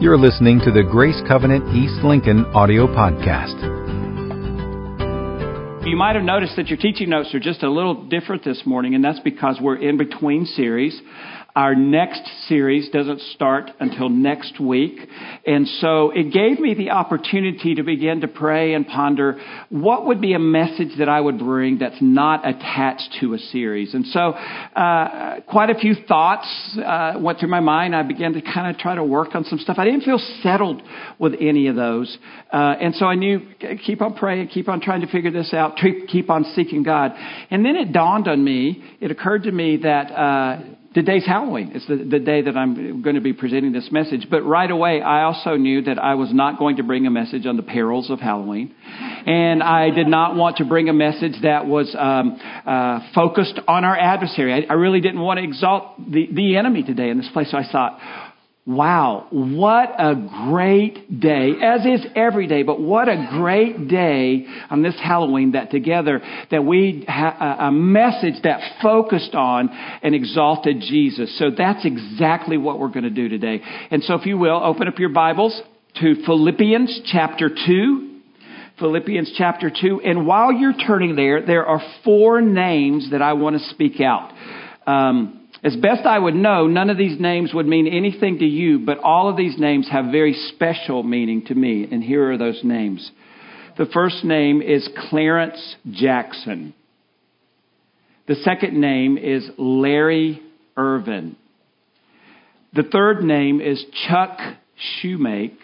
You're listening to the Grace Covenant East Lincoln audio podcast. You might have noticed that your teaching notes are just a little different this morning, and that's because we're in between series. Our next series doesn't start until next week. And so it gave me the opportunity to begin to pray and ponder what would be a message that I would bring that's not attached to a series. And so uh, quite a few thoughts uh, went through my mind. I began to kind of try to work on some stuff. I didn't feel settled with any of those. Uh, and so I knew keep on praying, keep on trying to figure this out, keep on seeking God. And then it dawned on me, it occurred to me that uh, Today's Halloween. It's the, the day that I'm going to be presenting this message. But right away, I also knew that I was not going to bring a message on the perils of Halloween. And I did not want to bring a message that was um, uh, focused on our adversary. I, I really didn't want to exalt the, the enemy today in this place. So I thought, Wow, what a great day, as is every day, but what a great day on this Halloween that together that we have a message that focused on and exalted Jesus. So that's exactly what we're going to do today. And so if you will, open up your Bibles to Philippians chapter 2. Philippians chapter 2. And while you're turning there, there are four names that I want to speak out. Um, as best I would know, none of these names would mean anything to you, but all of these names have very special meaning to me, and here are those names. The first name is Clarence Jackson. The second name is Larry Irvin. The third name is Chuck Shoemake.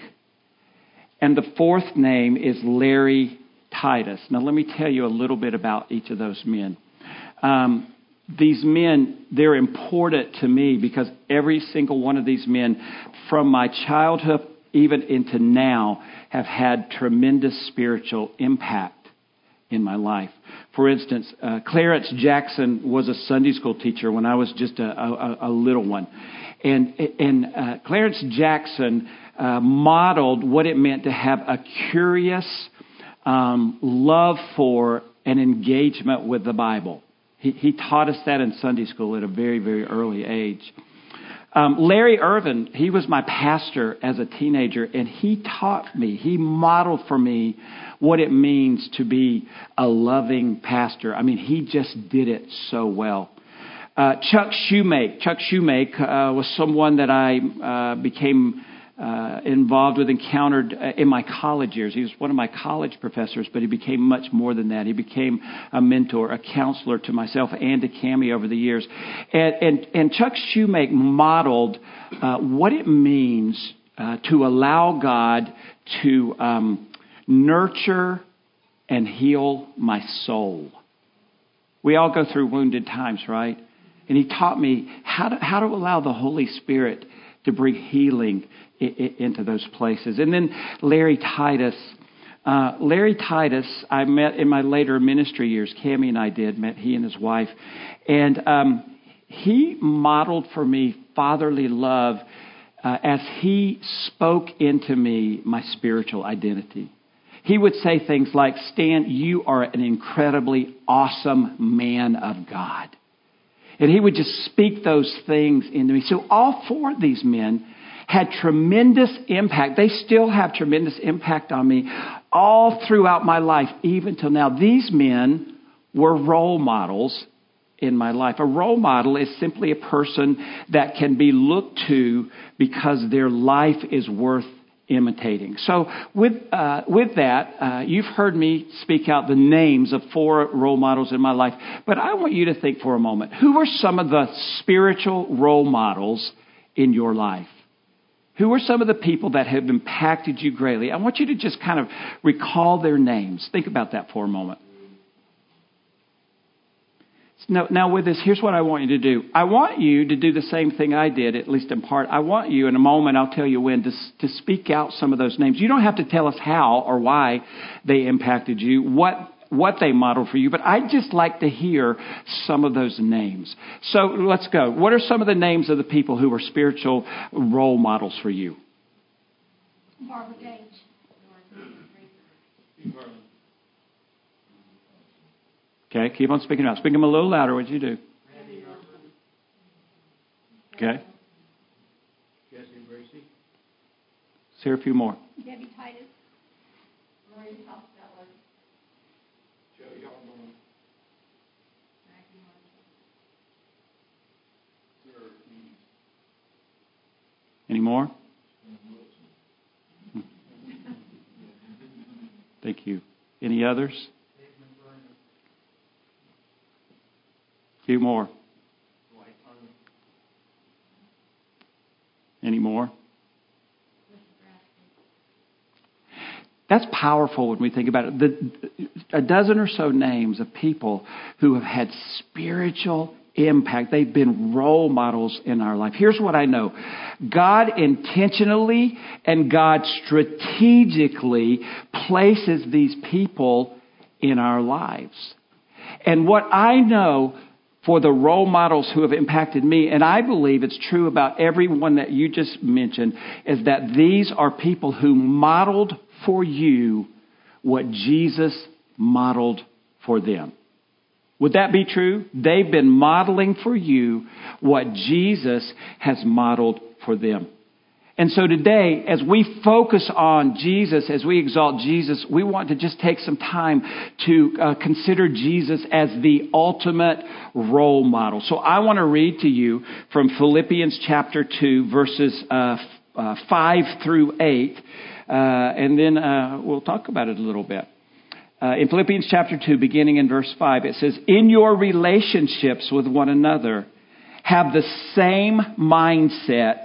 And the fourth name is Larry Titus. Now, let me tell you a little bit about each of those men. Um, these men, they're important to me because every single one of these men, from my childhood even into now, have had tremendous spiritual impact in my life. For instance, uh, Clarence Jackson was a Sunday school teacher when I was just a, a, a little one. And, and uh, Clarence Jackson uh, modeled what it meant to have a curious um, love for and engagement with the Bible. He, he taught us that in Sunday school at a very, very early age. Um, Larry Irvin, he was my pastor as a teenager, and he taught me, he modeled for me what it means to be a loving pastor. I mean, he just did it so well. Uh, Chuck Shoemake. Chuck Shoemake uh, was someone that I uh, became uh, involved with, encountered uh, in my college years. He was one of my college professors, but he became much more than that. He became a mentor, a counselor to myself and to Cami over the years. And, and, and Chuck Shoemake modeled uh, what it means uh, to allow God to um, nurture and heal my soul. We all go through wounded times, right? And he taught me how to, how to allow the Holy Spirit to bring healing into those places. And then Larry Titus. Uh, Larry Titus, I met in my later ministry years. Cami and I did met he and his wife, and um, he modeled for me fatherly love uh, as he spoke into me my spiritual identity. He would say things like, "Stan, you are an incredibly awesome man of God," and he would just speak those things into me. So all four of these men had tremendous impact. They still have tremendous impact on me all throughout my life, even till now. These men were role models in my life. A role model is simply a person that can be looked to because their life is worth imitating. So, with uh, with that, uh, you've heard me speak out the names of four role models in my life, but I want you to think for a moment: who are some of the spiritual role models in your life? Who are some of the people that have impacted you greatly? I want you to just kind of recall their names. Think about that for a moment. Now, now, with this, here's what I want you to do. I want you to do the same thing I did, at least in part. I want you, in a moment, I'll tell you when, to, to speak out some of those names. You don't have to tell us how or why they impacted you, what what they modeled for you, but I'd just like to hear some of those names. So let's go. What are some of the names of the people who were spiritual role models for you? Barbara Gage. Okay, keep on speaking out. Speak them a little louder. What'd you do? Okay. Jesse Bracy. hear a few more. Debbie Titus. Maureen Hostetler. Joe Yarmore. Maggie Marshall. Sarah Keys. Any more? Hmm. Thank you. Any others? Few more. Any more? That's powerful when we think about it. The, a dozen or so names of people who have had spiritual impact. They've been role models in our life. Here's what I know God intentionally and God strategically places these people in our lives. And what I know for the role models who have impacted me, and I believe it's true about everyone that you just mentioned, is that these are people who modeled for you what Jesus modeled for them. Would that be true? They've been modeling for you what Jesus has modeled for them. And so today, as we focus on Jesus, as we exalt Jesus, we want to just take some time to uh, consider Jesus as the ultimate role model. So I want to read to you from Philippians chapter 2, verses uh, uh, 5 through 8, uh, and then uh, we'll talk about it a little bit. Uh, in Philippians chapter 2, beginning in verse 5, it says, In your relationships with one another, have the same mindset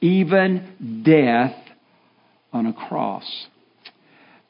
even death on a cross.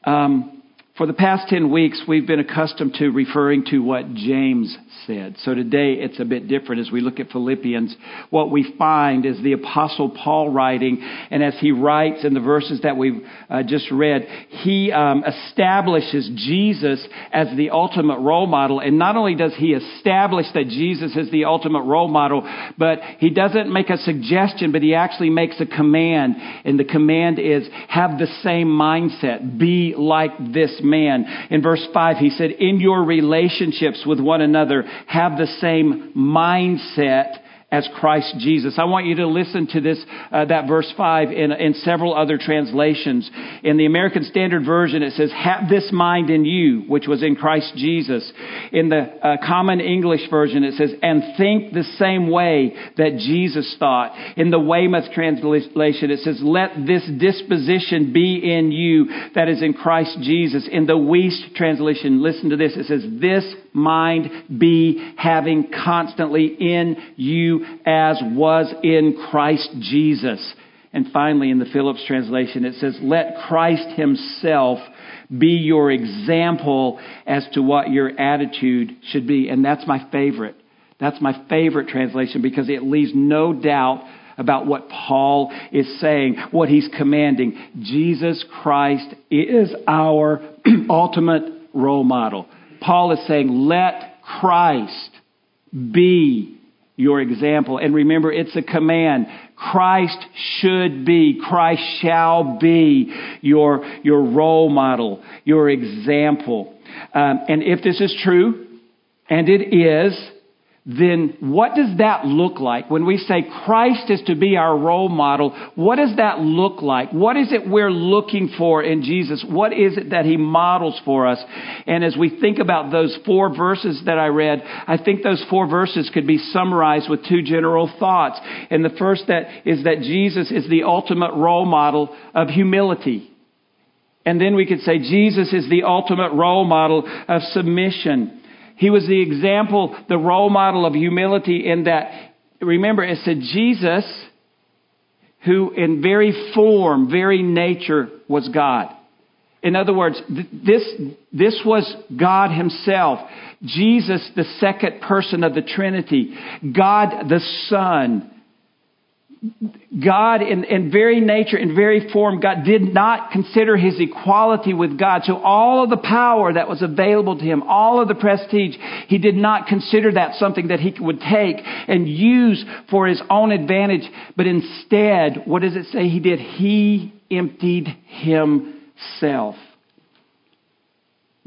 Um, for the past 10 weeks, we've been accustomed to referring to what James said. So today it's a bit different as we look at Philippians. What we find is the Apostle Paul writing, and as he writes in the verses that we've uh, just read, he um, establishes Jesus as the ultimate role model. And not only does he establish that Jesus is the ultimate role model, but he doesn't make a suggestion, but he actually makes a command. And the command is have the same mindset, be like this man. In verse 5, he said, In your relationships with one another, have the same mindset as Christ Jesus. I want you to listen to this, uh, that verse 5 in, in several other translations. In the American Standard Version, it says, have this mind in you, which was in Christ Jesus. In the uh, Common English Version, it says, and think the same way that Jesus thought. In the Weymouth translation, it says, let this disposition be in you that is in Christ Jesus. In the Wuest translation, listen to this. It says, this mind be having constantly in you as was in Christ Jesus. And finally, in the Phillips translation, it says, Let Christ Himself be your example as to what your attitude should be. And that's my favorite. That's my favorite translation because it leaves no doubt about what Paul is saying, what he's commanding. Jesus Christ is our ultimate role model. Paul is saying, let Christ be your example. And remember, it's a command. Christ should be, Christ shall be your, your role model, your example. Um, and if this is true, and it is, then what does that look like? When we say Christ is to be our role model, what does that look like? What is it we're looking for in Jesus? What is it that He models for us? And as we think about those four verses that I read, I think those four verses could be summarized with two general thoughts. And the first that is that Jesus is the ultimate role model of humility. And then we could say Jesus is the ultimate role model of submission. He was the example, the role model of humility in that, remember, it said Jesus, who in very form, very nature was God. In other words, this, this was God Himself. Jesus, the second person of the Trinity. God the Son. God, in, in very nature, in very form, God did not consider his equality with God. So all of the power that was available to him, all of the prestige, he did not consider that something that he would take and use for his own advantage. But instead, what does it say he did? He emptied himself.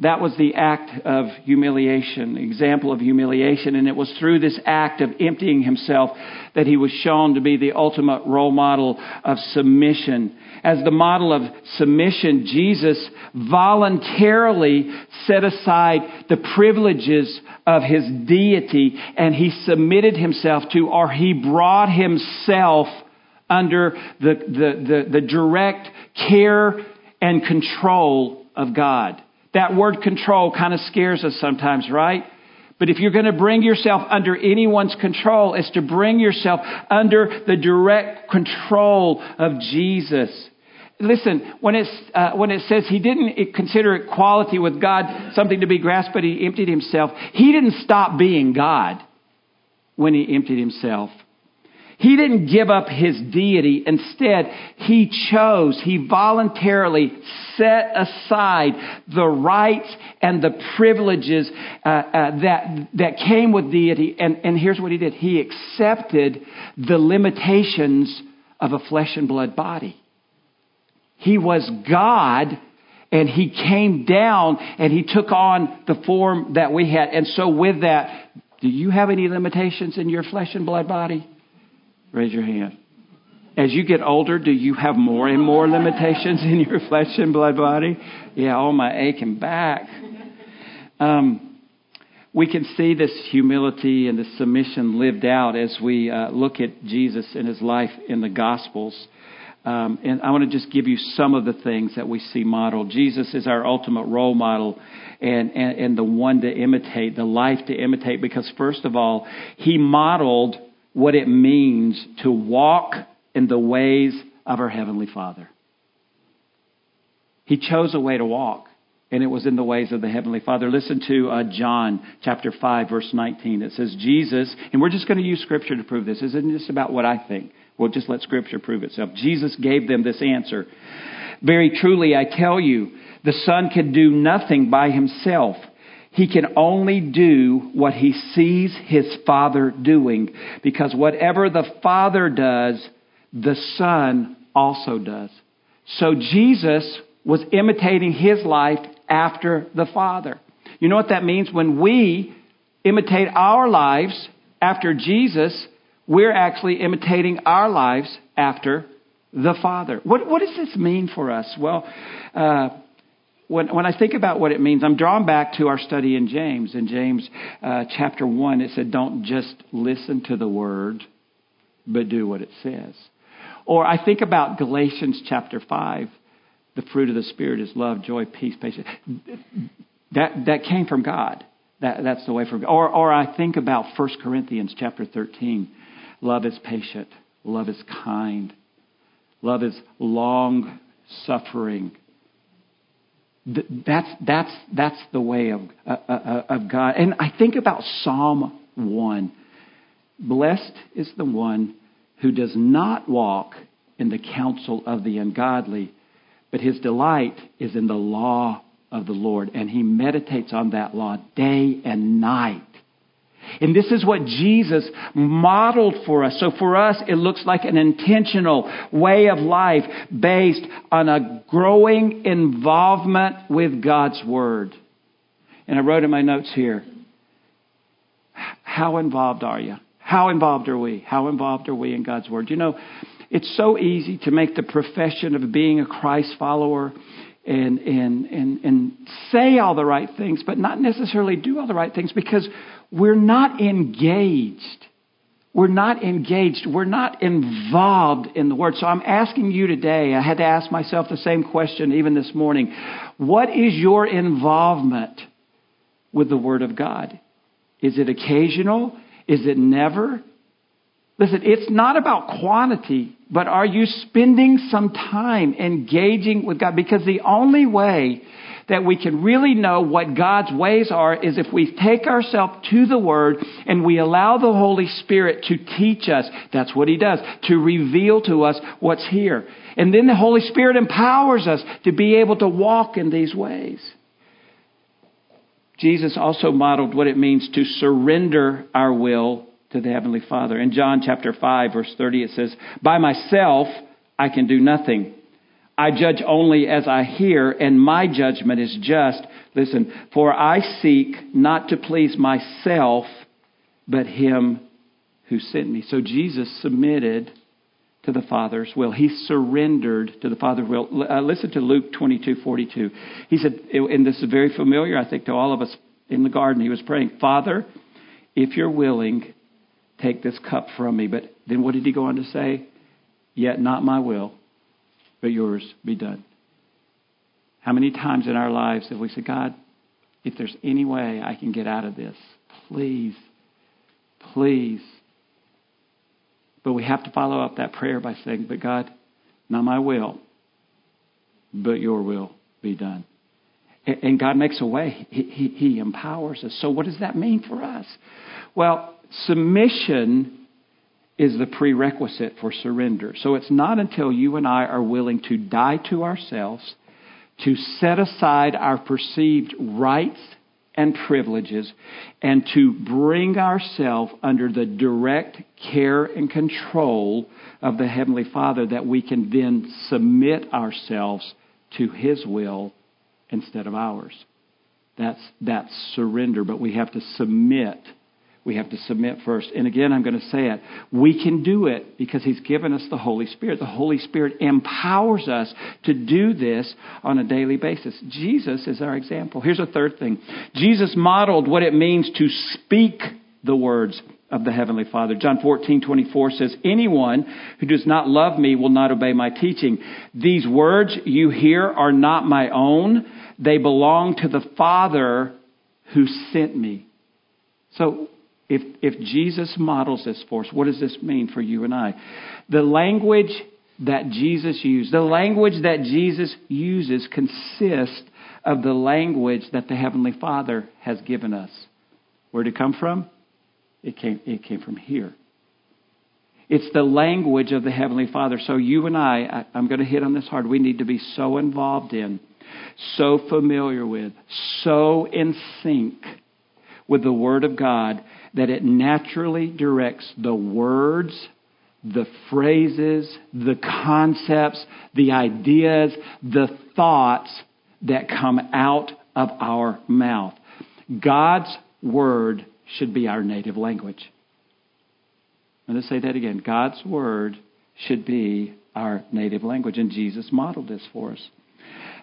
That was the act of humiliation, example of humiliation. And it was through this act of emptying himself that he was shown to be the ultimate role model of submission. As the model of submission, Jesus voluntarily set aside the privileges of his deity and he submitted himself to, or he brought himself under the, the, the, the direct care and control of God. That word control kind of scares us sometimes, right? But if you're going to bring yourself under anyone's control, it's to bring yourself under the direct control of Jesus. Listen, when, it's, uh, when it says he didn't consider equality with God something to be grasped, but he emptied himself, he didn't stop being God when he emptied himself. He didn't give up his deity. Instead, he chose, he voluntarily set aside the rights and the privileges uh, uh, that, that came with deity. And, and here's what he did he accepted the limitations of a flesh and blood body. He was God and he came down and he took on the form that we had. And so, with that, do you have any limitations in your flesh and blood body? Raise your hand. As you get older, do you have more and more limitations in your flesh and blood body? Yeah, all my aching back. Um, we can see this humility and this submission lived out as we uh, look at Jesus and his life in the Gospels. Um, and I want to just give you some of the things that we see modeled. Jesus is our ultimate role model and, and, and the one to imitate, the life to imitate, because first of all, he modeled what it means to walk in the ways of our Heavenly Father. He chose a way to walk, and it was in the ways of the Heavenly Father. Listen to uh, John chapter 5, verse 19. It says, Jesus, and we're just going to use Scripture to prove this. Isn't just about what I think. We'll just let Scripture prove itself. Jesus gave them this answer. Very truly, I tell you, the Son can do nothing by himself. He can only do what he sees his Father doing because whatever the Father does, the Son also does. So Jesus was imitating his life after the Father. You know what that means? When we imitate our lives after Jesus, we're actually imitating our lives after the Father. What, what does this mean for us? Well, uh, when, when I think about what it means, I'm drawn back to our study in James. In James uh, chapter 1, it said, Don't just listen to the word, but do what it says. Or I think about Galatians chapter 5. The fruit of the Spirit is love, joy, peace, patience. That, that came from God. That, that's the way from God. Or, or I think about 1 Corinthians chapter 13. Love is patient. Love is kind. Love is long suffering. That's, that's, that's the way of, uh, uh, uh, of God. And I think about Psalm 1. Blessed is the one who does not walk in the counsel of the ungodly, but his delight is in the law of the Lord, and he meditates on that law day and night. And this is what Jesus modeled for us. So for us, it looks like an intentional way of life based on a growing involvement with God's Word. And I wrote in my notes here, how involved are you? How involved are we? How involved are we in God's Word? You know, it's so easy to make the profession of being a Christ follower and, and, and, and say all the right things, but not necessarily do all the right things because we're not engaged. We're not engaged. We're not involved in the Word. So I'm asking you today, I had to ask myself the same question even this morning. What is your involvement with the Word of God? Is it occasional? Is it never? Listen, it's not about quantity, but are you spending some time engaging with God? Because the only way that we can really know what God's ways are is if we take ourselves to the Word and we allow the Holy Spirit to teach us. That's what He does, to reveal to us what's here. And then the Holy Spirit empowers us to be able to walk in these ways. Jesus also modeled what it means to surrender our will to the Heavenly Father. In John chapter 5, verse 30, it says, By myself I can do nothing. I judge only as I hear, and my judgment is just. Listen, for I seek not to please myself, but Him who sent me. So Jesus submitted to the Father's will. He surrendered to the Father's will. Uh, listen to Luke 22 42. He said, and this is very familiar, I think, to all of us in the garden. He was praying, Father, if you're willing, take this cup from me. But then what did he go on to say? Yet not my will, but yours be done. How many times in our lives have we said, God, if there's any way I can get out of this, please, please. But we have to follow up that prayer by saying, But God, not my will, but your will be done. And God makes a way. He, he, he empowers us. So, what does that mean for us? Well, submission is the prerequisite for surrender. So it's not until you and I are willing to die to ourselves, to set aside our perceived rights and privileges, and to bring ourselves under the direct care and control of the Heavenly Father that we can then submit ourselves to His will instead of ours. That's, that's surrender, but we have to submit we have to submit first. And again, I'm going to say it. We can do it because He's given us the Holy Spirit. The Holy Spirit empowers us to do this on a daily basis. Jesus is our example. Here's a third thing Jesus modeled what it means to speak the words of the Heavenly Father. John 14, 24 says, Anyone who does not love me will not obey my teaching. These words you hear are not my own. They belong to the Father who sent me. So if, if Jesus models this for us, what does this mean for you and I? The language that Jesus used, the language that Jesus uses consists of the language that the Heavenly Father has given us. Where did it come from? It came, it came from here. It's the language of the Heavenly Father. So you and I, I I'm going to hit on this hard, we need to be so involved in, so familiar with, so in sync with the Word of God that it naturally directs the words, the phrases, the concepts, the ideas, the thoughts that come out of our mouth. God's Word should be our native language. I'm going to say that again. God's Word should be our native language, and Jesus modeled this for us.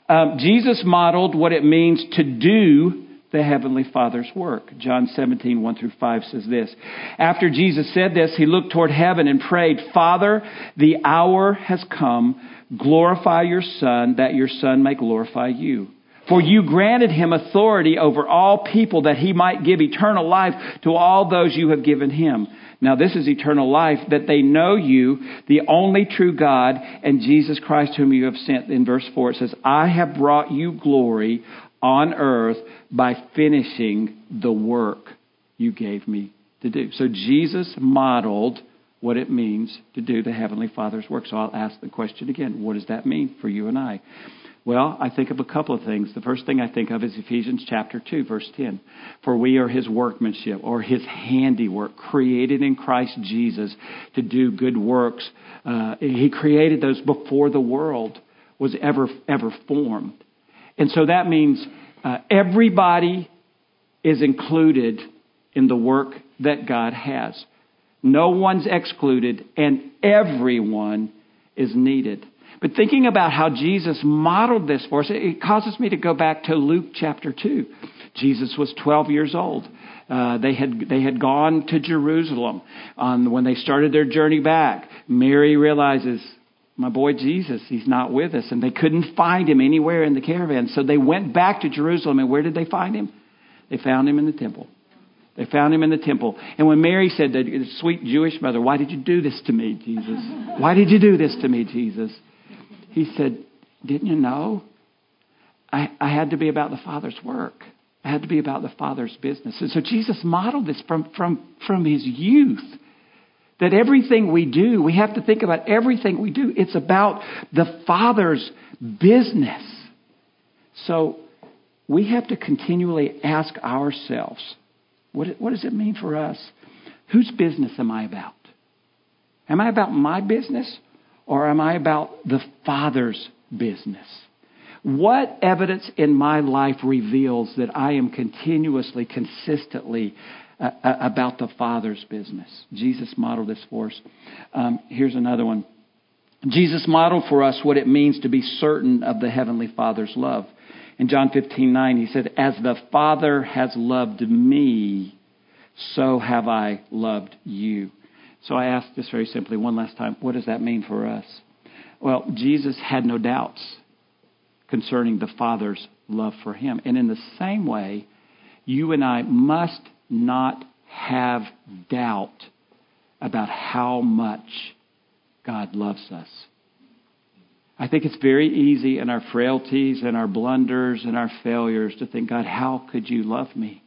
Um, Jesus modeled what it means to do the Heavenly Father's work. John 17, 1 through 5 says this. After Jesus said this, he looked toward heaven and prayed, Father, the hour has come. Glorify your Son, that your Son may glorify you. For you granted him authority over all people that he might give eternal life to all those you have given him. Now this is eternal life, that they know you, the only true God, and Jesus Christ whom you have sent. In verse 4 it says, I have brought you glory on earth by finishing the work you gave me to do. So Jesus modeled what it means to do the Heavenly Father's work. So I'll ask the question again what does that mean for you and I? Well, I think of a couple of things. The first thing I think of is Ephesians chapter 2, verse 10. For we are his workmanship or his handiwork, created in Christ Jesus to do good works. Uh, he created those before the world was ever, ever formed. And so that means uh, everybody is included in the work that God has. No one's excluded, and everyone is needed. But thinking about how Jesus modeled this for us, it causes me to go back to Luke chapter 2. Jesus was 12 years old. Uh, they had they had gone to Jerusalem um, when they started their journey back. Mary realizes my boy Jesus, he's not with us. And they couldn't find him anywhere in the caravan. So they went back to Jerusalem. And where did they find him? They found him in the temple. They found him in the temple. And when Mary said, the sweet Jewish mother, Why did you do this to me, Jesus? Why did you do this to me, Jesus? He said, Didn't you know? I, I had to be about the Father's work. I had to be about the Father's business. And so Jesus modeled this from, from, from his youth. That everything we do, we have to think about everything we do. It's about the Father's business. So we have to continually ask ourselves, what, what does it mean for us? Whose business am I about? Am I about my business or am I about the Father's business? What evidence in my life reveals that I am continuously, consistently uh, about the Father's business? Jesus modeled this for us. Um, here's another one. Jesus modeled for us what it means to be certain of the Heavenly Father's love. In John 15, 9, he said, As the Father has loved me, so have I loved you. So I ask this very simply one last time what does that mean for us? Well, Jesus had no doubts concerning the Father's love for him. And in the same way, you and I must not have doubt about how much God loves us. I think it's very easy in our frailties and our blunders and our failures to think, God, how could you love me?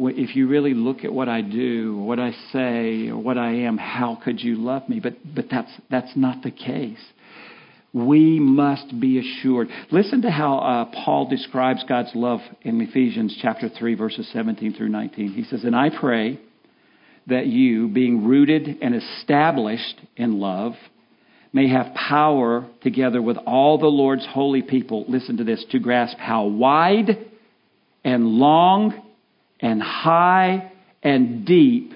If you really look at what I do, what I say, what I am, how could you love me? But, but that's, that's not the case. We must be assured. Listen to how uh, Paul describes God's love in Ephesians chapter 3, verses 17 through 19. He says, And I pray that you, being rooted and established in love, may have power together with all the Lord's holy people, listen to this, to grasp how wide and long and high and deep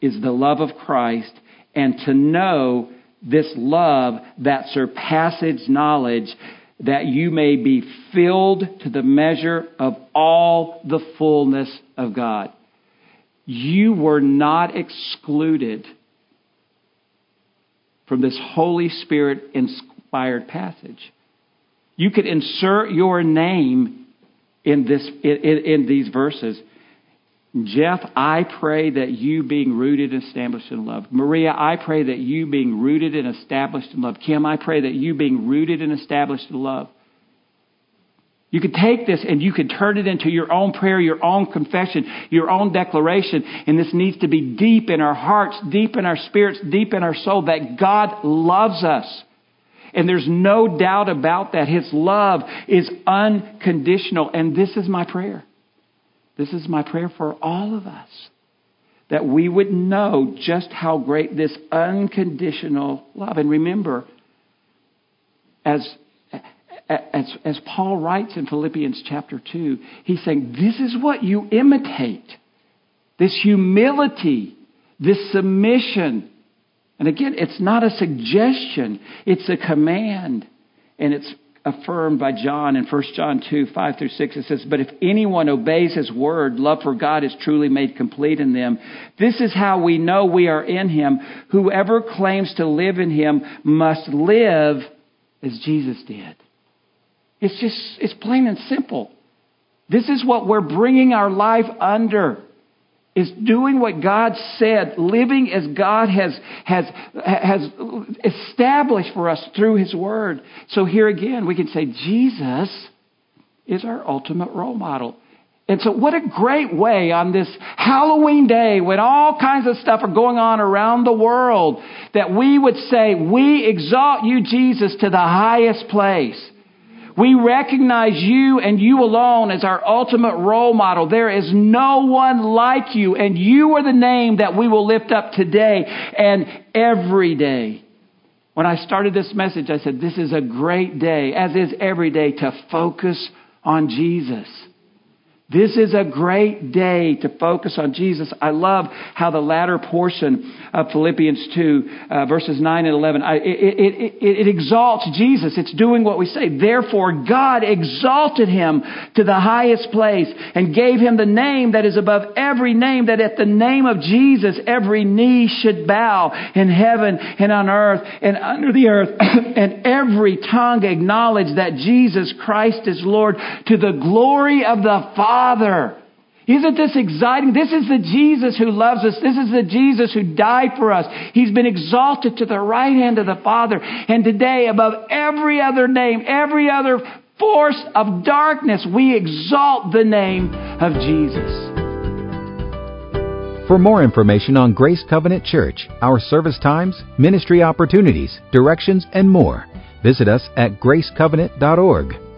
is the love of Christ, and to know this love that surpasses knowledge, that you may be filled to the measure of all the fullness of God. You were not excluded from this Holy Spirit inspired passage. You could insert your name in this in, in, these verses. Jeff, I pray that you being rooted and established in love. Maria, I pray that you being rooted and established in love. Kim, I pray that you being rooted and established in love. You could take this and you could turn it into your own prayer, your own confession, your own declaration. And this needs to be deep in our hearts, deep in our spirits, deep in our soul that God loves us. And there's no doubt about that. His love is unconditional. And this is my prayer. This is my prayer for all of us. That we would know just how great this unconditional love. And remember, as as, as Paul writes in Philippians chapter 2, he's saying, This is what you imitate this humility, this submission. And again, it's not a suggestion, it's a command. And it's affirmed by John in 1 John 2 5 through 6. It says, But if anyone obeys his word, love for God is truly made complete in them. This is how we know we are in him. Whoever claims to live in him must live as Jesus did. It's just, it's plain and simple. This is what we're bringing our life under. Is doing what God said, living as God has, has, has established for us through His Word. So here again, we can say Jesus is our ultimate role model. And so, what a great way on this Halloween day when all kinds of stuff are going on around the world that we would say, We exalt you, Jesus, to the highest place. We recognize you and you alone as our ultimate role model. There is no one like you, and you are the name that we will lift up today and every day. When I started this message, I said, This is a great day, as is every day, to focus on Jesus. This is a great day to focus on Jesus. I love how the latter portion of Philippians 2, uh, verses 9 and 11, I, it, it, it, it exalts Jesus. It's doing what we say. Therefore, God exalted him to the highest place and gave him the name that is above every name, that at the name of Jesus, every knee should bow in heaven and on earth and under the earth, and every tongue acknowledge that Jesus Christ is Lord to the glory of the Father. Isn't this exciting? This is the Jesus who loves us. This is the Jesus who died for us. He's been exalted to the right hand of the Father. And today, above every other name, every other force of darkness, we exalt the name of Jesus. For more information on Grace Covenant Church, our service times, ministry opportunities, directions, and more, visit us at gracecovenant.org.